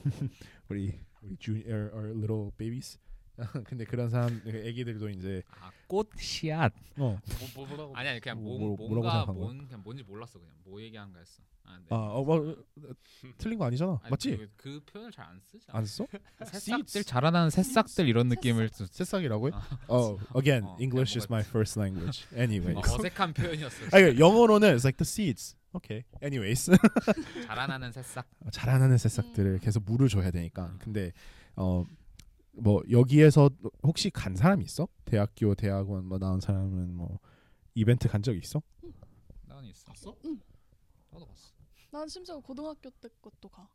우리 우리 junior or little babies 근데 그런 사람 애기들도 이제 아, 꽃 씨앗. 어, 뭐, 뭐, 뭐라고? 아니 아니 그냥 뭐, 뭐, 뭐, 뭔가? 뭔 그냥 뭔지 몰랐어 그냥 뭐 얘기하는 거였어. 아, 네. 아, 어, 뭐, 틀린 거 아니잖아. 아니, 맞지? 그, 그 표현을 잘 안 쓰지. 안 써? 새싹들 자라나는 새싹들 이런 느낌을 좀 새싹이라고요? 아, 어, again, 어, English is my first language. Anyway. 어, 어색한 표현이었어. 아니, 영어로는 it's like the seeds. Okay. Anyways. 자라나는 새싹. 자라나는 새싹들을 계속 물을 줘야 되니까. 근데 어 뭐 여기에서 혹시 간 사람이 있어? 대학교, 대학원 뭐 나온 사람은 뭐 이벤트 간 적 있어? 나는 있어. 갔어? 나도 갔어. 난 심지어 고등학교 때 것도 가.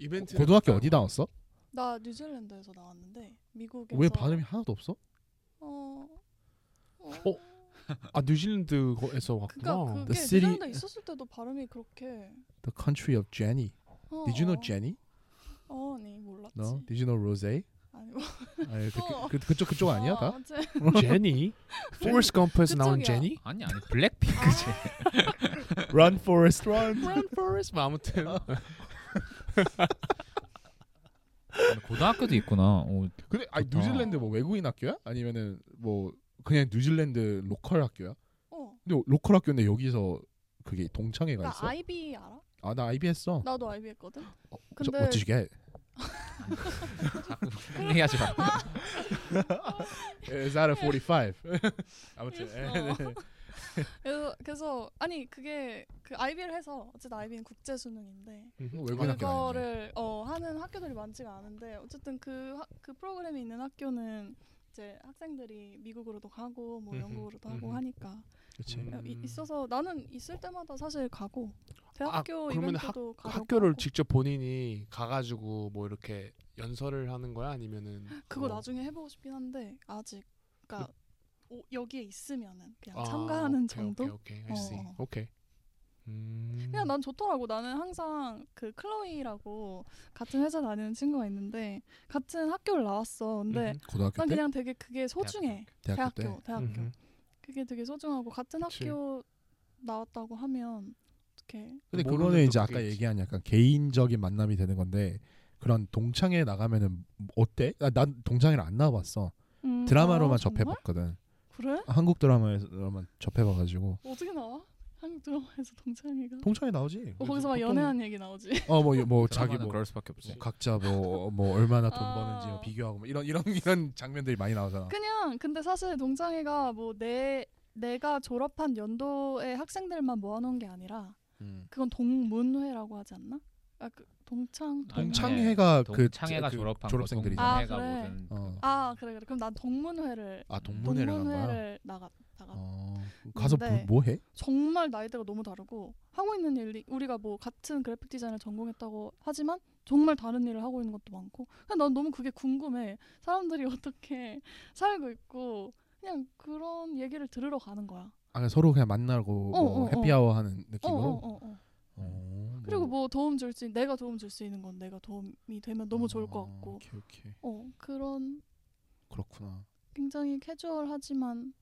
이벤트 고등학교 어디 나왔어? 나 뉴질랜드에서 나왔는데 미국에서 왜 발음이 하나도 없어? 어, 어, 어? 아 뉴질랜드에서 왔구나. 그게 The city- 뉴질랜드 있었을 때도 발음이 그렇게 The country of Jenny. 어, Did you know 어. Jennie? 어, 네 몰랐지. No. Did you know Rosé? 아니 뭐. 아니, 그, 어. 그, 그, 그쪽 그쪽 아니야 어, 다? 아무튼 제니? 포레스트 검프에서 나온 그쪽이야. 제니? 아니 아니 블랙핑크지. Run Forrest Run. Run Forrest. 뭐 아무튼 근데 고등학교도 있구나. 어, 근데 아니 좋다. 뉴질랜드 뭐 외국인 학교야? 아니면은 뭐 그냥 뉴질랜드 local 학교야? 어. 근데 local 학교인데 여기서 그게 동창회가 나 있어? IB 알아? 아 나 IB 했어. 나도 IB 했거든. 어, 근데- 그런 얘기하지 마. Is that a 45? 아무튼 어. 그래서, 그래서 아니 그게 그 IB를 해서 어쨌든 IB는 국제 수능인데. 그거를 어, 하는 학교들이 많지가 않은데 어쨌든 그, 하, 그 프로그램이 있는 학교는 이제 학생들이 미국으로도 가고 뭐 영국으로도 하고 음흠. 하니까 그렇지. 음. 이, 있어서 나는 있을 때마다 사실 가고 대학교 아, 이벤트도 가려고 학교를. 직접 본인이 가가지고 뭐 이렇게 연설을 하는 거야 아니면은 그거 뭐- 나중에 해보고 싶긴 한데 아직 그러니까 오, 여기에 있으면은 그냥 아, 참가하는 오케이, 정도 오케이 오케이 I see. 어, 어. 오케이. 음. 그냥 난 좋더라고 나는 항상 그 클로이라고 같은 회사 다니는 친구가 있는데 같은 학교를 나왔어 근데 음흠. 고등학교 난 때 그냥 되게 그게 소중해 대학교, 대학교 때 대학교. 그게 되게 소중하고 같은 그치. 학교 나왔다고 하면 어떻게 근데 그거는 이제 또 아까 있지. 얘기한 약간 개인적인 만남이 되는 건데 그런 동창회 나가면은 어때? 아, 난 동창회를 안 나와봤어. 음, 드라마로만 아? 접해봤거든. 그래 한국 드라마에서만 접해봐가지고 어떻게 나와 한국 드라마에서 동창회가 동창회 나오지. 어, 거기서 막 보통- 연애한 얘기 나오지 어뭐 뭐 자기 뭐 그럴 수밖에 없지. 뭐 각자 뭐 뭐 얼마나 돈 아. 버는지 뭐 비교하고 뭐 이런 이런 이런 장면들이 많이 나오잖아. 그냥 근데 사실 동창회가 뭐 내 내가 졸업한 연도의 학생들만 모아놓은 게 아니라 음. 그건 동문회라고 하지 않나? 아 그 동창 아니, 동창회가 그 창회가 그 졸업한 졸업생들이죠. 아, 동창회가 그래. 어. 아 그래 그래 그럼 난 동문회를 아 동문회를 간 거야. 동문회를 나가 나가 어. 가서 뭐, 근데 뭐 해? 정말 나이대가 너무 다르고 하고 있는 일이 우리가 뭐 같은 그래픽 디자인을 전공했다고 하지만 정말 다른 일을 하고 있는 것도 많고 그냥 난 너무 그게 궁금해 사람들이 어떻게 살고 있고 그냥 그런 얘기를 들으러 가는 거야 아 그냥 서로 그냥 만나고 어, 뭐 어, 어. 해피아워 하는 어, 느낌으로. 어. 어, 그리고 뭐 도움 줄 수 내가 도움 줄 수 있는 건 내가 도움이 되면 너무 좋을 것 어, 같고 오케이 오케이 어 그런 그렇구나. 굉장히 캐주얼하지만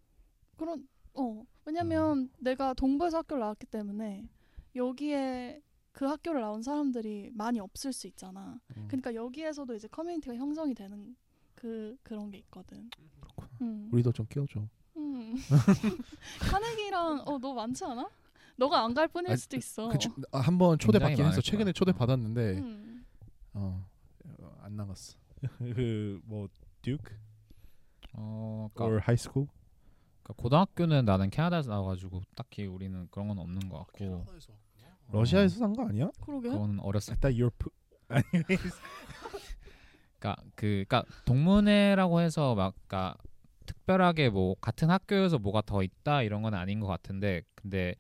그런 어 왜냐면 내가 동부에서 학교를 나왔기 때문에 여기에 그 학교를 나온 사람들이 많이 없을 수 있잖아. 음, 그러니까 여기에서도 이제 커뮤니티가 형성이 되는 그 그런 게 있거든. 그렇구나. 음. 우리도 좀 끼워줘. 음. 카네기랑 어 너 많지 않아? 너가 안갈 뿐일 아, 수도 있어. 그 아, 한번 초대 굉장히 받긴 했어. 최근에 거야. 초대 받았는데 음. 어, 어, 안 나갔어. 그뭐 듀크 어, 그러니까, or high school? 그러니까 고등학교는 나는 캐나다에서 나와가지고 딱히 우리는 그런 건 없는 것 같고. 러시아에서 산 거 아니야? 그러게. 그거는 어렸을 you're pu- anyways. 그러니까 그 그러니까 동문회라고 해서 막 그러니까 특별하게 뭐 같은 학교여서 뭐가 더 있다 이런 건 아닌 것 같은데 근데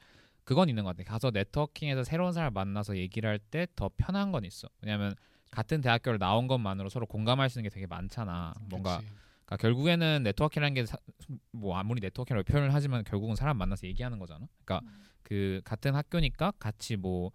그건 있는 것 같아. 가서 네트워킹에서 새로운 사람 만나서 얘기를 할 때 더 편한 건 있어. 왜냐하면 같은 대학교를 나온 것만으로 서로 공감할 수 있는 게 되게 많잖아. 뭔가. 그러니까 결국에는 네트워킹이라는 게 뭐 아무리 네트워킹이라고 표현을 하지만 결국은 사람 만나서 얘기하는 거잖아. 그러니까 음. 그 같은 학교니까 같이 뭐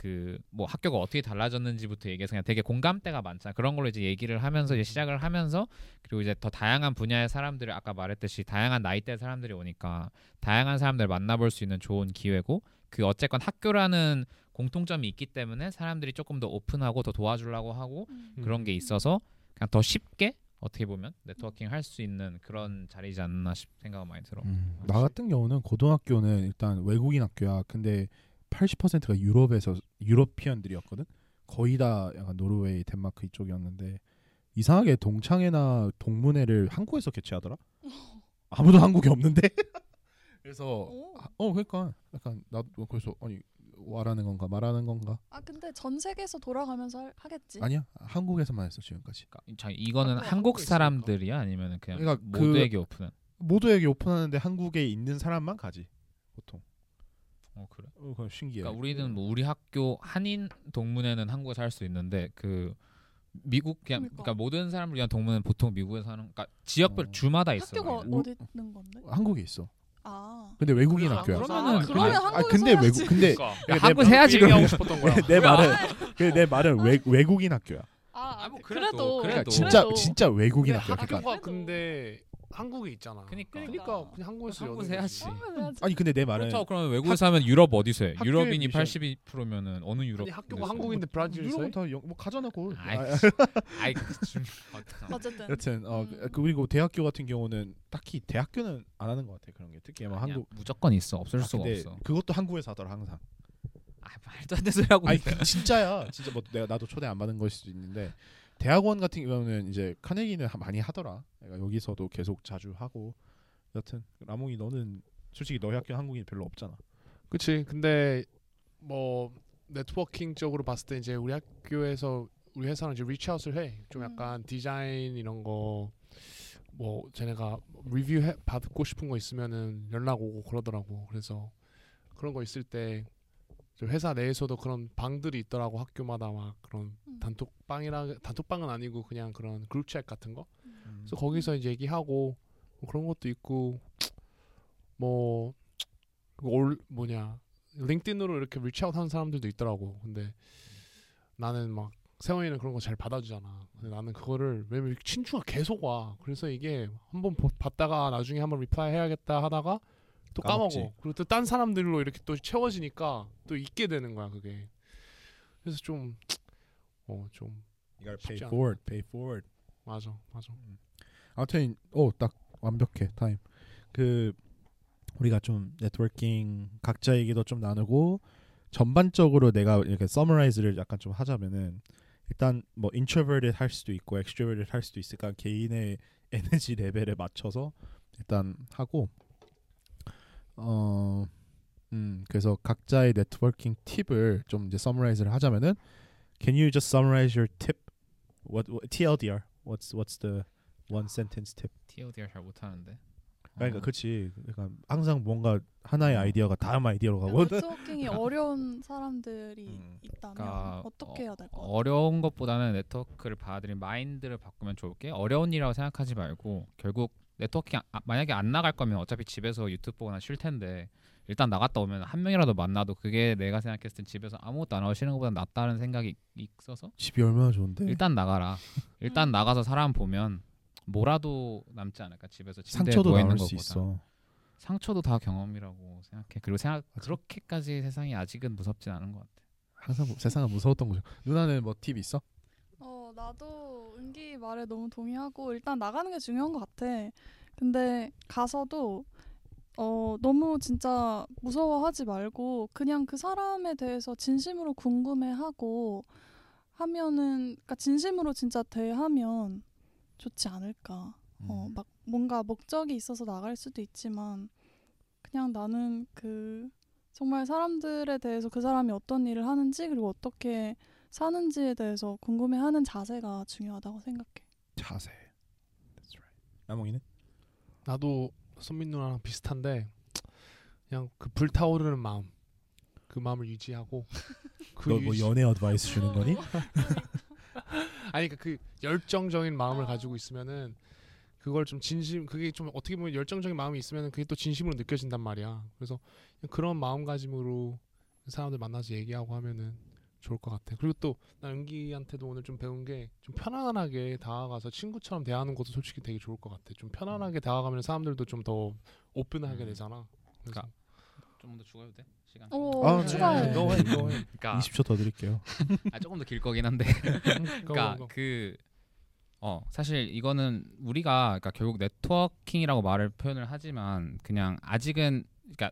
그 뭐 학교가 어떻게 달라졌는지부터 얘기해서 그냥 되게 공감대가 많잖아. 그런 걸로 이제 얘기를 하면서 이제 시작을 하면서 그리고 이제 더 다양한 분야의 사람들을 아까 말했듯이 다양한 나이대 사람들이 오니까 다양한 사람들 을 만나볼 수 있는 좋은 기회고 그 어쨌건 학교라는 공통점이 있기 때문에 사람들이 조금 더 오픈하고 더 도와주려고 하고 음. 그런 게 있어서 그냥 더 쉽게 어떻게 보면 네트워킹 할 수 있는 그런 자리지 않나 싶 생각은 많이 들어. 음, 나 같은 경우는 고등학교는 일단 외국인 학교야. 근데 80%가 유럽에서 유러피언들이었거든. 거의 다 약간 노르웨이, 덴마크 이쪽이었는데 이상하게 동창회나 동문회를 한국에서 개최하더라. 아무도 한국에 없는데. 그래서 오. 아, 어 그러니까 약간 나도 그래서 아니 와라는 건가 말하는 건가 아 근데 전 세계에서 돌아가면서 할- 하겠지. 아니야 한국에서만 했어 지금까지 그러니까 자, 이거는 한국- 사람들이야 아니면 그냥 그러니까 그- 모두에게 오픈은? 모두에게 오픈하는데 한국에 있는 사람만 가지 어 그래. 어, 그건 신기해 그러니까 우리는 뭐 우리 학교 한인 동문회는 한국에서 할 수 있는데 그 미국 그냥 그러니까. 그러니까 모든 사람을 위한 동문회는 보통 미국에서 하는 그러니까 지역별 어. 주마다 있어. 학교가. 우- 어디 있는 건데? 한국에 있어 아. 근데 외국인 학교야 그러면은 아, 그러면 근데- 아, 한국에서 근데 해야지. 외국 근데 그러니까 내 한국 말- 해야지 그러면. 내 말은 그내 말은 외, 외국인 학교야 아, 아, 뭐 그래도 그래도- 그러니까 그래도. 진짜 그래도. 진짜 외국인 학교야 그러니까 학교가. 근데 한국에 있잖아. 그니까. 그러니까 그냥 한국에서 한국에서 여는 해야지. 거지. 한국에서 해야지. 아니 근데 내 말은 그렇다고 그러면 외국에서 하면 유럽 어디서 해? 유럽인이 미션. 82%면은 어느 유럽? 아니 학교가 한국인데 브라질에서 유럽은 해? 다 영, 뭐 가잖아고 아이, 아, 아이 좀 어떡하- 어쨌든 여튼 어 음. 그- 그리고 대학교 같은 경우는 딱히 대학교는 안 하는 것 같아 그런 게 특히 뭐 아니야, 한국 무조건 있어 없을 아, 수가 근데 없어. 그것도 한국에서 하더라 항상 아 말도 안 되는 소리 하고 아니 있네. 그 진짜야 진짜 뭐 내가 나도 초대 안 받은 걸 수도 있는데 대학원 같은 경우는 이제 카네기는 하- 많이 하더라. 내가 여기서도 계속 자주 하고 여튼 라몽이 너는 솔직히 너희 학교 한국인 별로 없잖아. 그치. 근데 뭐 네트워킹적으로 봤을 때 이제 우리 학교에서 우리 회사는 이제 reach out을 해. 좀 음. 약간 디자인 이런 거 뭐 쟤네가 리뷰 해, 받고 싶은 거 있으면은 연락 오고 그러더라고. 그래서 그런 거 있을 때저 회사 내에서도 그런 방들이 있더라고 학교마다 막 그런 음. 단톡방이라 단톡방은 아니고 그냥 그런 group chat 같은 거. 음. 그래서 거기서 이제 얘기하고 뭐 그런 것도 있고 뭐올 뭐냐 LinkedIn으로 이렇게 reach out 하는 사람들도 있더라고. 근데 나는 막 세원이는 그런 거 잘 받아주잖아. 근데 나는 그거를 왜냐면 친추가 계속 와. 그래서 이게 한번 보- 봤다가 나중에 한번 reply 해야겠다 하다가 또 까먹지. 까먹어. 그리고 또 딴 사람들로 이렇게 또 채워지니까 또 잊게 되는 거야 그게. 그래서 좀 어, 좀 You gotta pay 쉽지 않아. forward, pay forward. 맞아, 맞아. 아무튼 오 딱 완벽해 타임. 그 우리가 좀 네트워킹 각자 얘기도 좀 나누고 전반적으로 내가 이렇게 summarize를 약간 좀 하자면은 일단 뭐 introverted 할 수도 있고 extroverted 할 수도 있으니까 개인의 에너지 레벨에 맞춰서 일단 하고 어 음, 그래서 각자의 네트워킹 팁을 좀 이제 summarize를 하자면은 can you just summarize your tip what, what TLDR what's what's the one sentence tip TLDR 잘 못하는데. 그러니까 어, 그렇지. 그러니까 항상 뭔가 하나의 아이디어가 다음 아이디어로 가고. 네트워킹이 어려운 사람들이 음. 있다면 그러니까 어떻게 해야 될것 같아? 어려운 것보다는 네트워크를 받아들인 마인드를 바꾸면 좋을 게 어려운 일이라고 생각하지 말고 결국 네트워킹 아, 만약에 안 나갈 거면 어차피 집에서 유튜브 보거나 쉴 텐데 일단 나갔다 오면 한 명이라도 만나도 그게 내가 생각했을 땐 집에서 아무것도 안 하고 쉬는 것보다 낫다는 생각이 있어서 집이 얼마나 좋은데. 일단 나가라. 일단 음. 나가서 사람 보면 뭐라도 남지 않을까 집에서 침대에 상처도 누워 있는 것보다. 있어. 상처도 다 경험이라고 생각해. 그리고 생각 그렇게까지 세상이 아직은 무섭진 않은 것 같아. 항상 뭐- 세상은 무서웠던 거죠. 누나는 뭐 팁 있어? 어 나도 은기 말에 너무 동의하고 일단 나가는 게 중요한 것 같아. 근데 가서도 어 너무 진짜 무서워하지 말고 그냥 그 사람에 대해서 진심으로 궁금해하고 하면은 그러니까 진심으로 진짜 대하면 좋지 않을까. 어 음. 막 뭔가 목적이 있어서 나갈 수도 있지만 그냥 나는 그 정말 사람들에 대해서 그 사람이 어떤 일을 하는지 그리고 어떻게 사는지에 대해서 궁금해하는 자세가 중요하다고 생각해. 자세. That's right. 나몽이는? 나도 선민 누나랑 비슷한데 그냥 그 불타오르는 마음 그 마음을 유지하고 그 너뭐 유지- 연애 어드바이스 주는 거니? 아니 그러니까 그 열정적인 마음을 아. 가지고 있으면은 그걸 좀 진심 그게 좀 어떻게 보면 열정적인 마음이 있으면은 그게 또 진심으로 느껴진단 말이야. 그래서 그런 마음가짐으로 사람들 만나서 얘기하고 하면은 좋을 것 같아. 그리고 또나 은기한테도 오늘 좀 배운 게 좀 편안하게 다가가서 친구처럼 대하는 것도 솔직히 되게 좋을 것 같아. 좀 편안하게 다가가면 사람들도 좀 더 오픈하게 음. 되잖아. 그러니까 좀더 죽어도 돼? 시간? 오, 아, 추가해. 네. go ahead, go ahead. 그러니까 20초 더 드릴게요. 아, 조금 더 길 거긴 한데. 그러니까 그 어, 사실 이거는 우리가 그러니까 결국 네트워킹이라고 말을 표현을 하지만 그냥 아직은 그러니까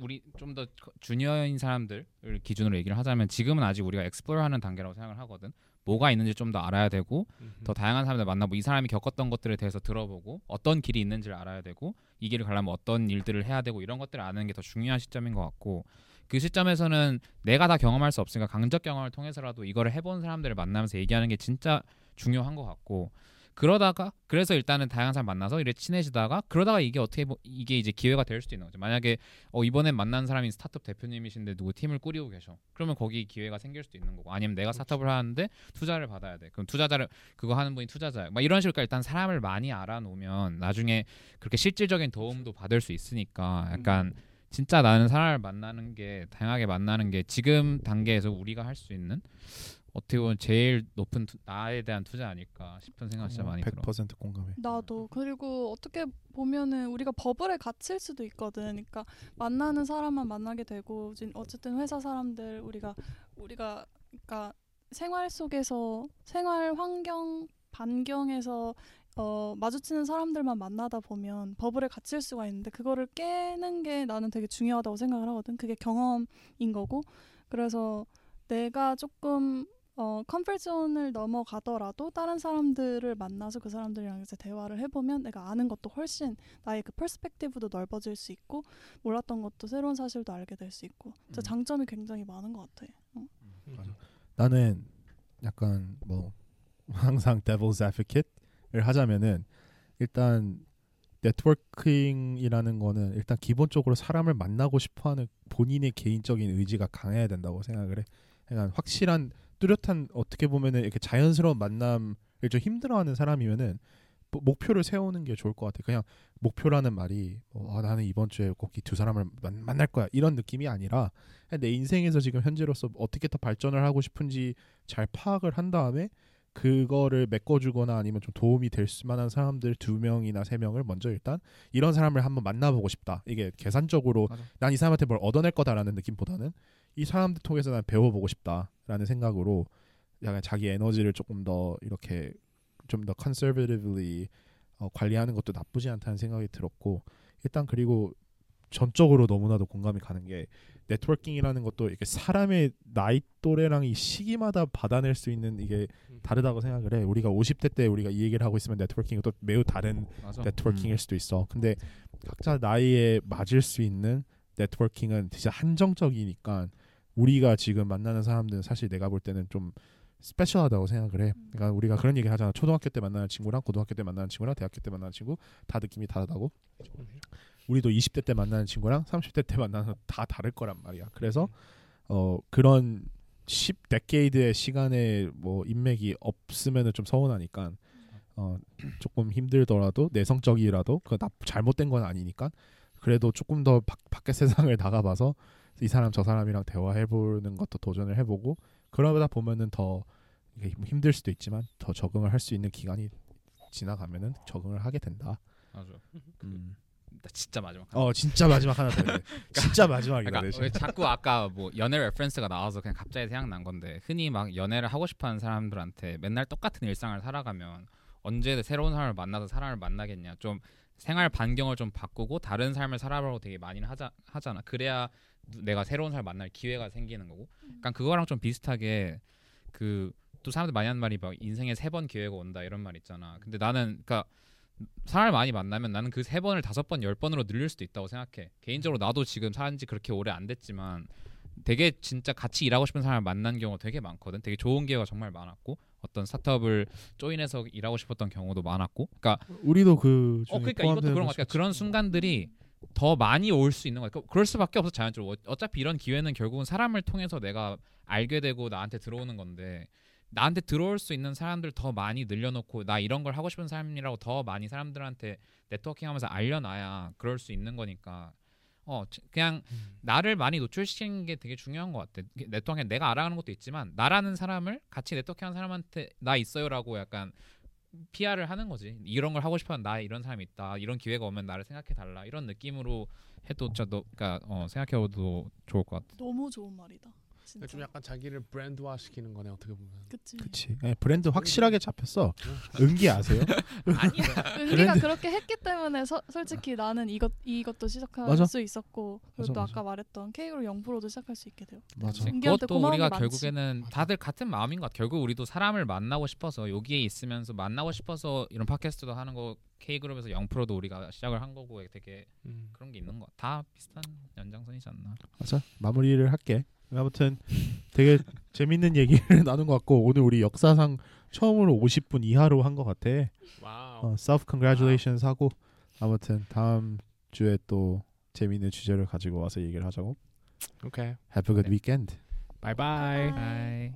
우리 좀 더 주니어인 사람들을 기준으로 얘기를 하자면 지금은 아직 우리가 엑스플로어하는 단계라고 생각을 하거든. 뭐가 있는지 좀 더 알아야 되고 더 다양한 사람들 만나고 이 사람이 겪었던 것들에 대해서 들어보고 어떤 길이 있는지를 알아야 되고 이 길을 가려면 어떤 일들을 해야 되고 이런 것들을 아는 게 더 중요한 시점인 것 같고 그 시점에서는 내가 다 경험할 수 없으니까 강적 경험을 통해서라도 이거를 해본 사람들을 만나면서 얘기하는 게 진짜 중요한 것 같고 그러다가 그래서 일단은 다양한 사람 만나서 이래 친해지다가 그러다가 이게 어떻게 보, 이게 이제 기회가 될 수도 있는 거죠. 만약에 어 이번에 만난 사람이 스타트업 대표님이신데 누구 팀을 꾸리고 계셔. 그러면 거기 기회가 생길 수도 있는 거고 아니면 내가 스타트업을 하는데 투자를 받아야 돼. 그럼 투자자를 그거 하는 분이 투자자야. 막 이런 식으로 일단 사람을 많이 알아 놓으면 나중에 그렇게 실질적인 도움도 받을 수 있으니까 약간 진짜 나는 사람을 만나는 게 다양하게 만나는 게 지금 단계에서 우리가 할 수 있는 어떻게 보면 제일 높은 투, 나에 대한 투자 아닐까 싶은 생각 진짜 많이 들어. 100% 공감해. 나도 그리고 어떻게 보면은 우리가 버블에 갇힐 수도 있거든. 그러니까 만나는 사람만 만나게 되고 어쨌든 회사 사람들 우리가 우리가 그러니까 생활 속에서 생활 환경 반경에서 어, 마주치는 사람들만 만나다 보면 버블에 갇힐 수가 있는데 그거를 깨는 게 나는 되게 중요하다고 생각을 하거든. 그게 경험인 거고. 그래서 내가 조금 어 컴플 존을 넘어가더라도 다른 사람들을 만나서 그 사람들이랑 이제 대화를 해보면 내가 아는 것도 훨씬 나의 그 퍼스펙티브도 넓어질 수 있고 몰랐던 것도 새로운 사실도 알게 될 수 있고 진짜 음. 장점이 굉장히 많은 것 같아. 어. 맞아. 나는 약간 뭐 항상 devil's advocate를 하자면은 일단 네트워킹이라는 거는 일단 기본적으로 사람을 만나고 싶어하는 본인의 개인적인 의지가 강해야 된다고 생각을 해. 그러니까 확실한 뚜렷한 어떻게 보면은 이렇게 자연스러운 만남을 좀 힘들어하는 사람이면은 뭐 목표를 세우는 게 좋을 것 같아. 그냥 목표라는 말이 뭐, 아, 나는 이번 주에 꼭 이 두 사람을 만, 만날 거야 이런 느낌이 아니라 내 인생에서 지금 현재로서 어떻게 더 발전을 하고 싶은지 잘 파악을 한 다음에 그거를 메꿔주거나 아니면 좀 도움이 될 만한 사람들 두 명이나 세 명을 먼저 일단 이런 사람을 한번 만나보고 싶다. 이게 계산적으로. 난 이 사람한테 뭘 얻어낼 거다라는 느낌보다는 이 사람들 통해서 난 배워보고 싶다라는 생각으로 약간 자기 에너지를 조금 더 이렇게 좀 더 conservatively 어, 관리하는 것도 나쁘지 않다는 생각이 들었고 일단 그리고 전적으로 너무나도 공감이 가는 게 네트워킹이라는 것도 이렇게 사람의 나이 또래랑 이 시기마다 받아낼 수 있는 이게 다르다고 생각을 해. 우리가 50대 때 우리가 이 얘기를 하고 있으면 네트워킹이 또 매우 다른 맞아. 네트워킹일 음. 수도 있어. 근데 각자 나이에 맞을 수 있는 네트워킹은 진짜 한정적이니까 우리가 지금 만나는 사람들은 사실 내가 볼 때는 좀 스페셜하다고 생각을 해. 그러니까 우리가 그런 얘기 하잖아. 초등학교 때 만나는 친구랑 고등학교 때 만나는 친구랑 대학교 때 만나는 친구 다 느낌이 다르다고. 우리도 20대 때 만나는 친구랑 30대 때 만나는 다 다를 거란 말이야. 그래서 어 그런 10 데케이드의 시간에 뭐 인맥이 없으면은 좀 서운하니까 어 조금 힘들더라도 내성적이라도 그 나, 잘못된 건 아니니까 그래도 조금 더 밖, 밖의 세상을 나가봐서 이 사람 저 사람이랑 대화해보는 것도 도전을 해보고 그러다 보면은 더 이게 힘들 수도 있지만 더 적응을 할 수 있는 기간이 지나가면은 적응을 하게 된다. 맞아. 음. 나 진짜 마지막. 어 진짜 마지막 하나 더 해. 진짜 마지막이다. 그러니까. 왜 자꾸 아까 뭐 연애 레퍼런스가 나와서 그냥 갑자기 생각난 건데 흔히 막 연애를 하고 싶어하는 사람들한테 맨날 똑같은 일상을 살아가면 언제 새로운 사람을 만나서 사람을 만나겠냐 좀 생활 반경을 좀 바꾸고 다른 삶을 살아보려고 되게 많이 하자 하잖아 그래야 내가 새로운 사람 만날 기회가 생기는 거고 그러니까 그거랑 좀 비슷하게 그 또 사람들 많이 하는 말이 막 인생에 세 번 기회가 온다 이런 말 있잖아 근데 나는 그러니까 사람을 많이 만나면 나는 그 세 번을 다섯 번 열 번으로 늘릴 수도 있다고 생각해. 개인적으로 나도 지금 산지 그렇게 오래 안 됐지만 되게 진짜 같이 일하고 싶은 사람을 만난 경우가 되게 많거든. 되게 좋은 기회가 정말 많았고 어떤 스타트업을 조인해서 일하고 싶었던 경우도 많았고. 그러니까 우리도 그 어 그러니까 이것도 그런 것 같아. 그런 순간들이 더 많이 올 수 있는 거야. 그- 그럴 수밖에 없어 자연적으로. 어- 어차피 이런 기회는 결국은 사람을 통해서 내가 알게 되고 나한테 들어오는 건데 나한테 들어올 수 있는 사람들 더 많이 늘려놓고 나 이런 걸 하고 싶은 사람이라고 더 많이 사람들한테 네트워킹하면서 알려놔야 그럴 수 있는 거니까 어 지- 그냥 음. 나를 많이 노출시키는 게 되게 중요한 것 같아. 네트워킹 내가 알아가는 것도 있지만 나라는 사람을 같이 네트워킹하는 사람한테 나 있어요라고 약간 PR을 하는 거지. 이런 걸 하고 싶어하는 나 이런 사람이 있다. 이런 기회가 오면 나를 생각해 달라. 이런 느낌으로 해도 너, 그러니까 어, 생각해봐도 좋을 것 같아. 너무 좋은 말이다. 진짜. 좀 약간 자기를 브랜드화 시키는 거네 어떻게 보면. 그치. 그치. 예, 브랜드 확실하게 잡혔어. 은기 아세요? 아니야. 은기가 그렇게 했기 때문에 서, 솔직히 나는 이것 이것도 시작할 맞아. 수 있었고 그리고 맞아, 또 맞아. 아까 말했던 K그룹 0%도 시작할 수 있게 되었. 맞아. 은기한테 그것도 고마운 우리가 게 많지. 결국에는 다들 같은 마음인 것 같아. 결국 우리도 사람을 만나고 싶어서 여기에 있으면서 만나고 싶어서 이런 팟캐스트도 하는 거 K 그룹에서 0%도 우리가 시작을 한 거고 되게 음. 그런 게 있는 것 같아. 다 비슷한 연장선이지 않나. 맞아. 마무리를 할게. 아무튼 되게 재밌는 얘기를 나눈 것 같고 오늘 우리 역사상 처음으로 50분 이하로 한 것 같아. 와우. 어, self congratulations 하고 아무튼 다음 주에 또 재밌는 주제를 가지고 와서 얘기를 하자고. 오케이. Have a good 네. weekend. 바이바이. 바이바이. 바이.